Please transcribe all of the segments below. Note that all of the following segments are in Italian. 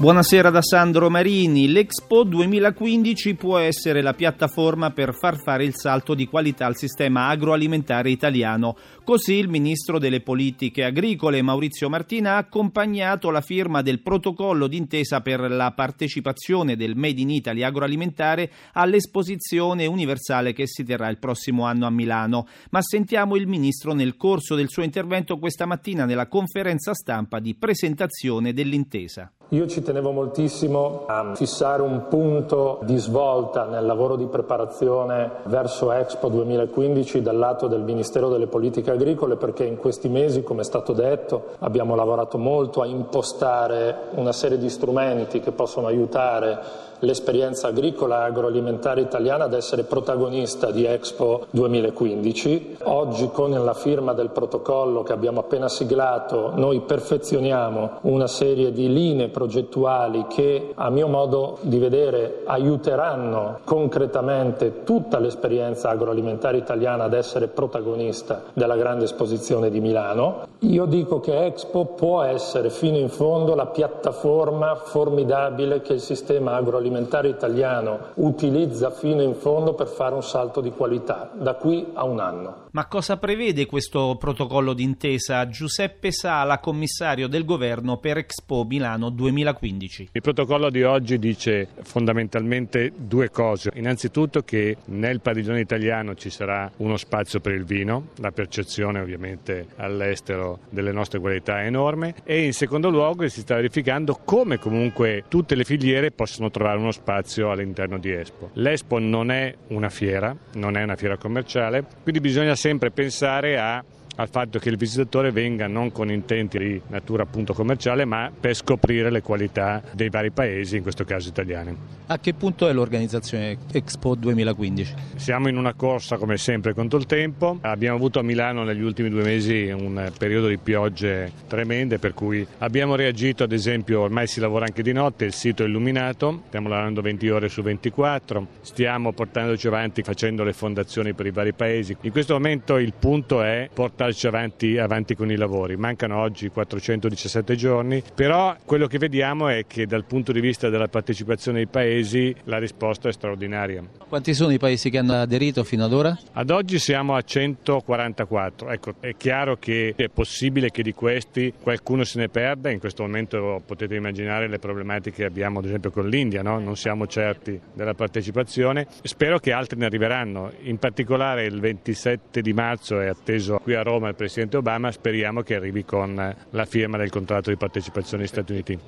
Buonasera da Sandro Marini. L'Expo 2015 può essere la piattaforma per far fare il salto di qualità al sistema agroalimentare italiano. Così il ministro delle politiche agricole Maurizio Martina ha accompagnato la firma del protocollo d'intesa per la partecipazione del Made in Italy agroalimentare all'esposizione universale che si terrà il prossimo anno a Milano. Ma sentiamo il ministro nel corso del suo intervento questa mattina nella conferenza stampa di presentazione dell'intesa. Io ci tenevo moltissimo a fissare un punto di svolta nel lavoro di preparazione verso Expo 2015 dal lato del Ministero delle Politiche Agricole perché in questi mesi, come è stato detto, abbiamo lavorato molto a impostare una serie di strumenti che possono aiutare l'esperienza agricola e agroalimentare italiana ad essere protagonista di Expo 2015. Oggi con la firma del protocollo che abbiamo appena siglato noi perfezioniamo una serie di linee progettuali che a mio modo di vedere aiuteranno concretamente tutta l'esperienza agroalimentare italiana ad essere protagonista della grande esposizione di Milano. Io dico che Expo può essere fino in fondo la piattaforma formidabile che il sistema agroalimentare agroalimentare italiano utilizza fino in fondo per fare un salto di qualità da qui a un anno. Ma cosa prevede questo protocollo d'intesa? Giuseppe Sala, commissario del governo per Expo Milano 2015. Il protocollo di oggi dice fondamentalmente due cose. Innanzitutto che nel padiglione italiano ci sarà uno spazio per il vino, la percezione ovviamente all'estero delle nostre qualità è enorme e in secondo luogo si sta verificando come comunque tutte le filiere possono trovare uno spazio all'interno di Expo. L'Expo non è una fiera, non è una fiera commerciale, quindi bisogna sempre pensare a al fatto che il visitatore venga non con intenti di natura appunto commerciale ma per scoprire le qualità dei vari paesi, in questo caso italiani. A che punto è l'organizzazione Expo 2015? Siamo in una corsa come sempre contro il tempo, abbiamo avuto a Milano negli ultimi due mesi un periodo di piogge tremende per cui abbiamo reagito ad esempio ormai si lavora anche di notte, il sito è illuminato, stiamo lavorando 20 ore su 24, stiamo portandoci avanti facendo le fondazioni per i vari paesi. In questo momento il punto è portare portarci avanti, avanti con i lavori. Mancano oggi 417 giorni, però quello che vediamo è che dal punto di vista della partecipazione dei paesi la risposta è straordinaria. Quanti sono i paesi che hanno aderito fino ad ora? Ad oggi siamo a 144. Ecco, è chiaro che è possibile che di questi qualcuno se ne perda, in questo momento potete immaginare le problematiche che abbiamo ad esempio con l'India, no? non siamo certi della partecipazione, spero che altri ne arriveranno, in particolare il 27 di marzo è atteso qui a Roma Roma il Presidente Obama, speriamo che arrivi con la firma del contratto di partecipazione degli Stati Uniti.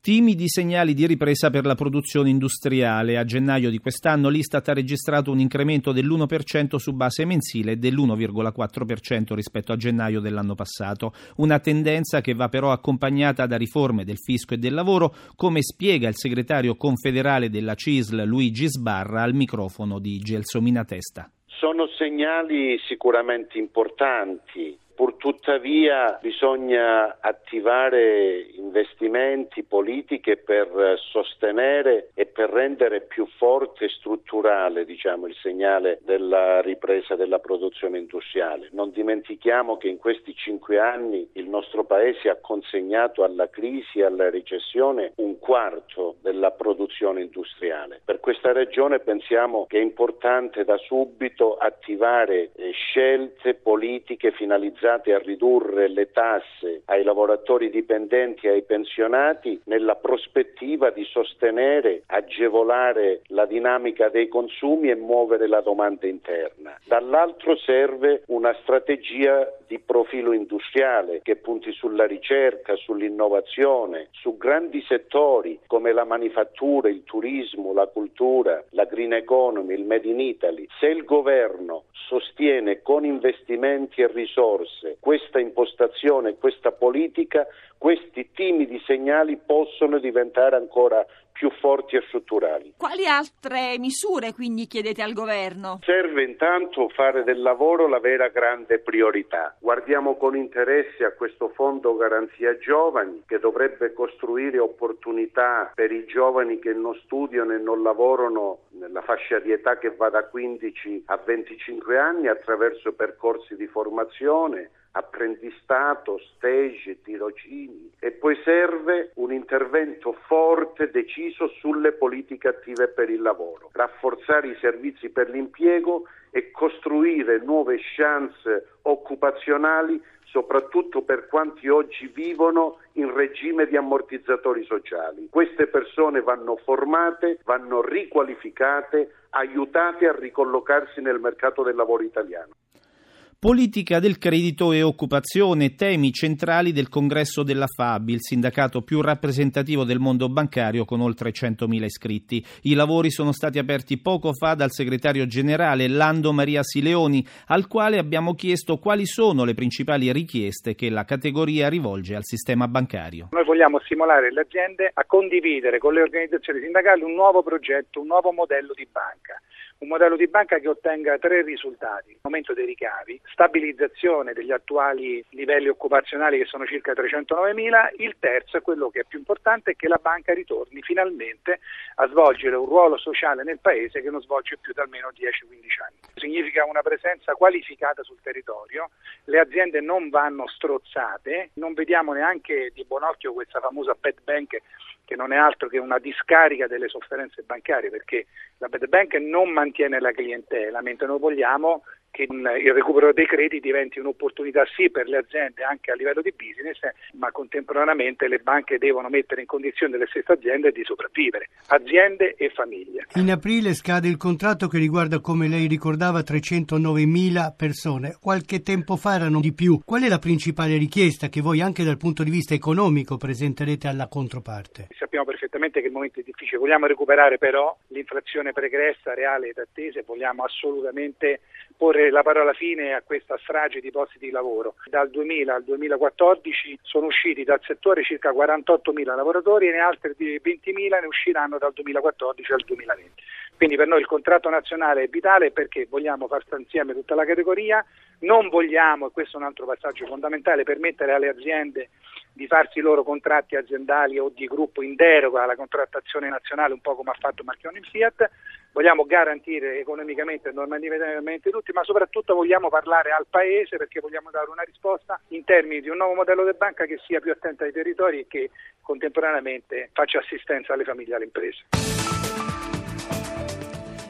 Timidi segnali di ripresa per la produzione industriale. A gennaio di quest'anno l'Istat ha registrato un incremento dell'1% su base mensile e dell'1,4% rispetto a gennaio dell'anno passato. Una tendenza che va però accompagnata da riforme del fisco e del lavoro, come spiega il segretario confederale della CISL Luigi Sbarra al microfono di Gelsomina Testa. Sono segnali sicuramente importanti Purtuttavia bisogna attivare investimenti, politiche per sostenere e per rendere più forte e strutturale diciamo, il segnale della ripresa della produzione industriale. Non dimentichiamo che in questi cinque anni il nostro Paese ha consegnato alla crisi e alla recessione un quarto della produzione industriale. Per questa ragione pensiamo che è importante da subito attivare eh, scelte politiche finalizzate finalizzate a ridurre le tasse ai lavoratori dipendenti e ai pensionati nella prospettiva di sostenere, agevolare la dinamica dei consumi e muovere la domanda interna. Dall'altro serve una strategia di profilo industriale che punti sulla ricerca, sull'innovazione, su grandi settori come la manifattura, il turismo, la cultura, la green economy, il Made in Italy. Se il governo sostiene con investimenti e risorse questa impostazione, questa politica, questi timidi segnali possono diventare ancora più forti e strutturali. Quali altre misure quindi chiedete al governo? Serve intanto fare del lavoro la vera grande priorità. Guardiamo con interesse a questo fondo garanzia giovani che dovrebbe costruire opportunità per i giovani che non studiano e non lavorano nella fascia di età che va da 15 a 25 anni attraverso percorsi di formazione apprendistato, stage, tirocini e poi serve un intervento forte, deciso sulle politiche attive per il lavoro, rafforzare i servizi per l'impiego e costruire nuove chance occupazionali soprattutto per quanti oggi vivono in regime di ammortizzatori sociali. Queste persone vanno formate, vanno riqualificate, aiutate a ricollocarsi nel mercato del lavoro italiano. Politica del credito e occupazione, temi centrali del congresso della FAB, il sindacato più rappresentativo del mondo bancario con oltre 100.000 iscritti. I lavori sono stati aperti poco fa dal segretario generale Lando Maria Sileoni, al quale abbiamo chiesto quali sono le principali richieste che la categoria rivolge al sistema bancario. Noi vogliamo stimolare le aziende a condividere con le organizzazioni sindacali un nuovo progetto, un nuovo modello di banca un modello di banca che ottenga tre risultati. Aumento dei ricavi, stabilizzazione degli attuali livelli occupazionali che sono circa 309 mila, il terzo è quello che è più importante è che la banca ritorni finalmente a svolgere un ruolo sociale nel paese che non svolge più da almeno 10-15 anni. Significa una presenza qualificata sul territorio, le aziende non vanno strozzate, non vediamo neanche di buon occhio questa famosa bad bank che non è altro che una discarica delle sofferenze bancarie, perché la bad bank non mantiene la clientela, mentre noi vogliamo che il recupero dei crediti diventi un'opportunità sì per le aziende anche a livello di business, ma contemporaneamente le banche devono mettere in condizione le stesse aziende di sopravvivere, aziende e famiglie. In aprile scade il contratto che riguarda, come lei ricordava, 309 mila persone. Qualche tempo fa erano di più. Qual è la principale richiesta che voi anche dal punto di vista economico presenterete alla controparte? Sappiamo perfettamente che il momento è difficile, vogliamo recuperare però l'inflazione pregressa, reale ed attesa e vogliamo assolutamente porre la parola fine a questa strage di posti di lavoro. Dal 2000 al 2014 sono usciti dal settore circa 48.000 lavoratori e ne altri 20.000 ne usciranno dal 2014 al 2020. Quindi per noi il contratto nazionale è vitale perché vogliamo far stare insieme tutta la categoria, non vogliamo, e questo è un altro passaggio fondamentale, permettere alle aziende di farsi i loro contratti aziendali o di gruppo in deroga alla contrattazione nazionale, un po' come ha fatto Marchioni Fiat, vogliamo garantire economicamente e normativamente tutti, ma soprattutto vogliamo parlare al Paese perché vogliamo dare una risposta in termini di un nuovo modello di banca che sia più attenta ai territori e che contemporaneamente faccia assistenza alle famiglie e alle imprese.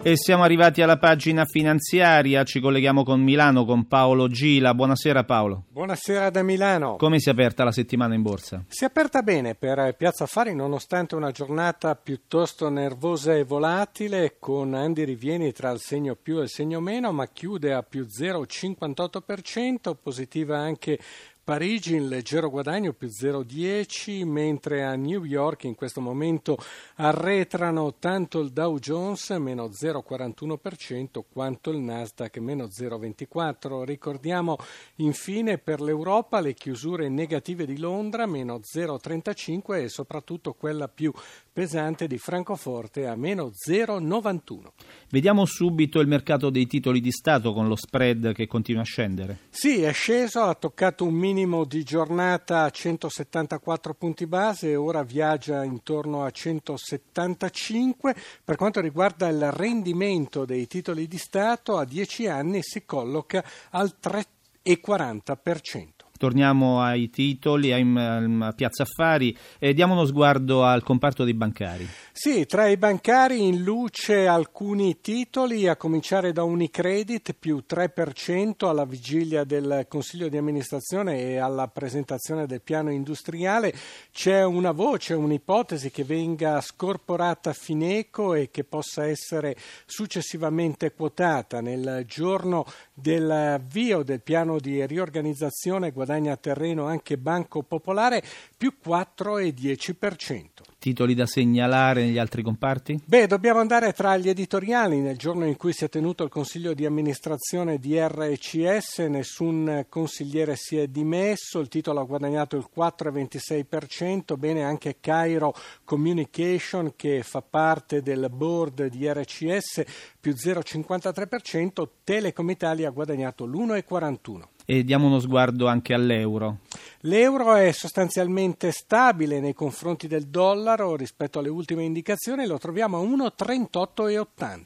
E siamo arrivati alla pagina finanziaria, ci colleghiamo con Milano con Paolo Gila. Buonasera Paolo. Buonasera da Milano. Come si è aperta la settimana in borsa? Si è aperta bene per Piazza Affari nonostante una giornata piuttosto nervosa e volatile con Andy Rivieni tra il segno più e il segno meno ma chiude a più 0,58%, positiva anche Parigi in leggero guadagno più 0,10 mentre a New York in questo momento arretrano tanto il Dow Jones meno 0,41% quanto il Nasdaq meno 0,24%. Ricordiamo infine per l'Europa le chiusure negative di Londra meno 0,35% e soprattutto quella più pesante di Francoforte a meno 0,91. Vediamo subito il mercato dei titoli di Stato con lo spread che continua a scendere. Sì, è sceso, ha toccato un minimo di giornata a 174 punti base ora viaggia intorno a 175. Per quanto riguarda il rendimento dei titoli di Stato, a 10 anni si colloca al 3,40%. Torniamo ai titoli, a, Piazza Affari e diamo uno sguardo al comparto dei bancari. Sì, tra i bancari in luce alcuni titoli, a cominciare da Unicredit più 3% alla vigilia del Consiglio di amministrazione e alla presentazione del piano industriale. C'è una voce, un'ipotesi che venga scorporata a Fineco e che possa essere successivamente quotata nel giorno dell'avvio del piano di riorganizzazione guadagna terreno anche Banco Popolare più 4,10% titoli da segnalare negli altri comparti? Beh, dobbiamo andare tra gli editoriali. Nel giorno in cui si è tenuto il consiglio di amministrazione di RCS, nessun consigliere si è dimesso, il titolo ha guadagnato il 4,26%, bene anche Cairo Communication che fa parte del board di RCS più 0,53%, Telecom Italia ha guadagnato l'1,41%. E diamo uno sguardo anche all'euro. L'euro è sostanzialmente stabile nei confronti del dollaro rispetto alle ultime indicazioni, lo troviamo a 1,38,80.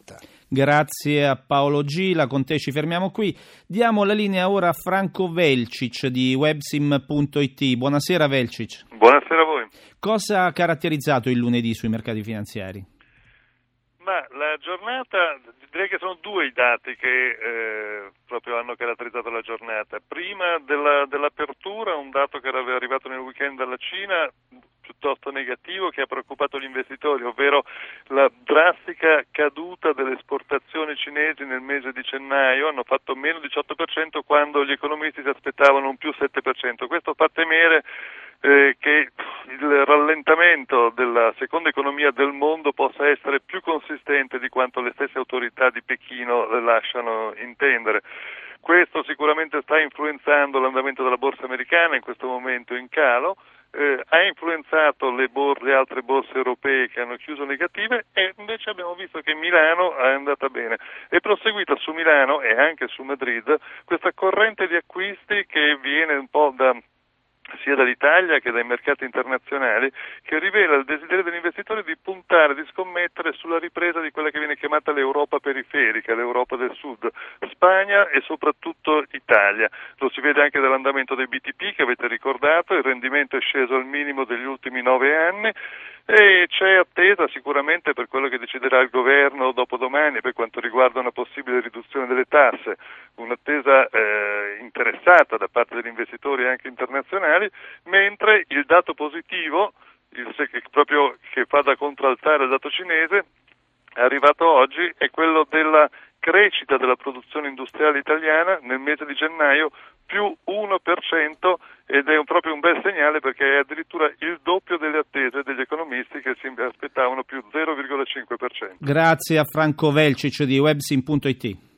Grazie a Paolo Gila, con te ci fermiamo qui. Diamo la linea ora a Franco Velcic di websim.it. Buonasera Velcic. Buonasera a voi. Cosa ha caratterizzato il lunedì sui mercati finanziari? Ma la giornata, direi che sono due i dati che eh, proprio hanno caratterizzato la giornata. Prima della, dell'apertura, un dato che era arrivato nel weekend dalla Cina, piuttosto negativo che ha preoccupato gli investitori, ovvero la drastica caduta delle esportazioni cinesi nel mese di gennaio, hanno fatto meno 18% quando gli economisti si aspettavano un più 7%. Questo fa temere eh, che il rallentamento della seconda economia del mondo possa essere più consistente di quanto le stesse autorità di Pechino le lasciano intendere. Questo sicuramente sta influenzando l'andamento della borsa americana in questo momento in calo, eh, ha influenzato le, bor- le, altre borse europee che hanno chiuso negative e invece abbiamo visto che Milano è andata bene. È proseguita su Milano e anche su Madrid questa corrente di acquisti che viene un po' da sia dall'Italia che dai mercati internazionali, che rivela il desiderio degli investitori di puntare, di scommettere sulla ripresa di quella che viene chiamata l'Europa periferica, l'Europa del Sud, Spagna e soprattutto Italia. Lo si vede anche dall'andamento dei BTP che avete ricordato, il rendimento è sceso al minimo degli ultimi nove anni e c'è attesa sicuramente per quello che deciderà il governo dopodomani per quanto riguarda una possibile riduzione delle tasse, un'attesa eh, interessata da parte degli investitori anche internazionali, mentre il dato positivo, il, proprio che fa da contraltare al dato cinese, è arrivato oggi, è quello della crescita della produzione industriale italiana nel mese di gennaio più 1% ed è un, proprio un bel segnale perché è addirittura il doppio delle attese degli economisti che si aspettavano più 0,5%. Grazie a Franco Velcic di websim.it.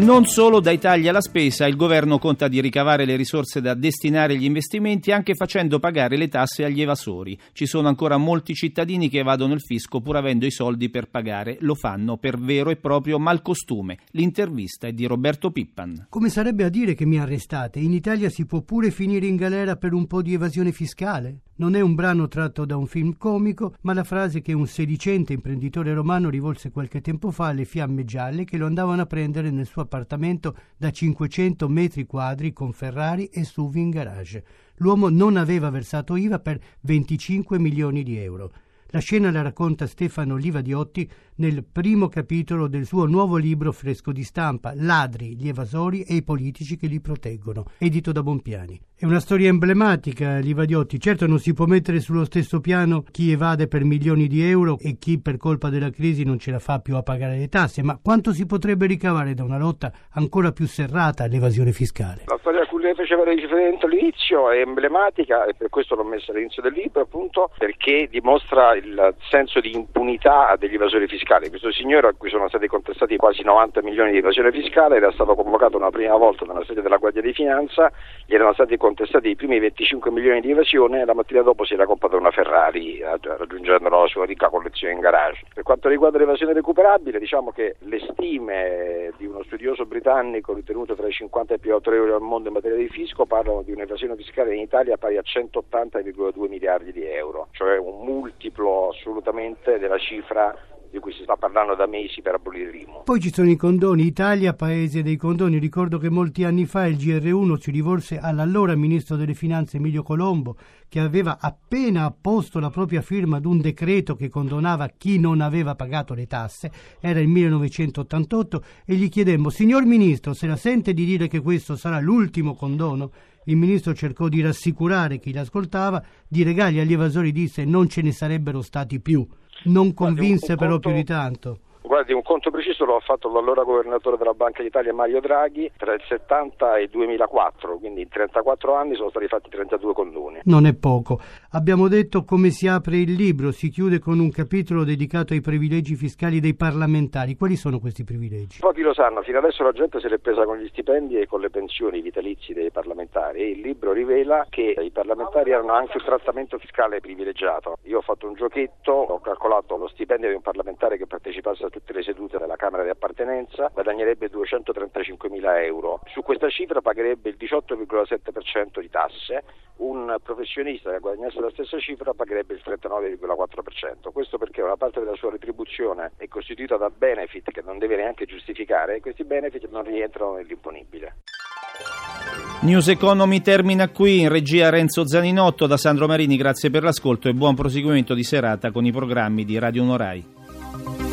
Non solo dai tagli alla spesa, il governo conta di ricavare le risorse da destinare agli investimenti anche facendo pagare le tasse agli evasori. Ci sono ancora molti cittadini che evadono il fisco pur avendo i soldi per pagare. Lo fanno per vero e proprio malcostume. L'intervista è di Roberto Pippan. Come sarebbe a dire che mi arrestate? In Italia si può pure finire in galera per un po' di evasione fiscale? Non è un brano tratto da un film comico, ma la frase che un sedicente imprenditore romano rivolse qualche tempo fa alle fiamme gialle che lo andavano a prendere nel suo appartamento da 500 metri quadri con Ferrari e SUV in garage. L'uomo non aveva versato IVA per 25 milioni di euro. La scena la racconta Stefano Livadiotti nel primo capitolo del suo nuovo libro fresco di stampa, Ladri, gli evasori e i politici che li proteggono, edito da Bompiani. È una storia emblematica, Livadiotti. Certo non si può mettere sullo stesso piano chi evade per milioni di euro e chi per colpa della crisi non ce la fa più a pagare le tasse, ma quanto si potrebbe ricavare da una lotta ancora più serrata all'evasione fiscale? La storia lei faceva riferimento all'inizio è emblematica e per questo l'ho messa all'inizio del libro, appunto, perché dimostra il senso di impunità degli evasori fiscali. Questo signore a cui sono stati contestati quasi 90 milioni di evasione fiscale era stato convocato una prima volta nella sede della Guardia di Finanza, gli erano stati contestati i primi 25 milioni di evasione e la mattina dopo si era comprato una Ferrari eh, raggiungendo la sua ricca collezione in garage. Per quanto riguarda l'evasione recuperabile, diciamo che le stime di uno studioso britannico ritenuto tra i 50 e i più autorevoli al mondo in materia di fisco parlano di un'evasione fiscale in Italia pari a 180,2 miliardi di euro, cioè un multiplo assolutamente della cifra di cui si sta parlando da mesi per abolire l'IMU. Poi ci sono i condoni, Italia paese dei condoni, ricordo che molti anni fa il GR1 si rivolse all'allora ministro delle finanze Emilio Colombo che aveva appena apposto la propria firma ad un decreto che condonava chi non aveva pagato le tasse, era il 1988 e gli chiedemmo signor ministro se la sente di dire che questo sarà l'ultimo condono? Il ministro cercò di rassicurare chi l'ascoltava, di regali agli evasori disse non ce ne sarebbero stati più non convinse però più di tanto. Guardi, un conto preciso lo ha fatto l'allora governatore della Banca d'Italia Mario Draghi tra il 70 e il 2004, quindi in 34 anni sono stati fatti 32 condoni. Non è poco. Abbiamo detto come si apre il libro, si chiude con un capitolo dedicato ai privilegi fiscali dei parlamentari. Quali sono questi privilegi? Pochi lo sanno, fino adesso la gente se l'è presa con gli stipendi e con le pensioni vitalizi dei parlamentari e il libro rivela che i parlamentari hanno anche un trattamento fiscale privilegiato. Io ho fatto un giochetto, ho calcolato lo stipendio di un parlamentare che partecipasse a tutte le sedute della Camera di appartenenza, guadagnerebbe 235 mila euro. Su questa cifra pagherebbe il 18,7% di tasse, un professionista che guadagnasse la stessa cifra pagherebbe il 39,4%. Questo perché una parte della sua retribuzione è costituita da benefit che non deve neanche giustificare e questi benefit non rientrano nell'imponibile. News Economy termina qui, in regia Renzo Zaninotto da Sandro Marini, grazie per l'ascolto e buon proseguimento di serata con i programmi di Radio Norai.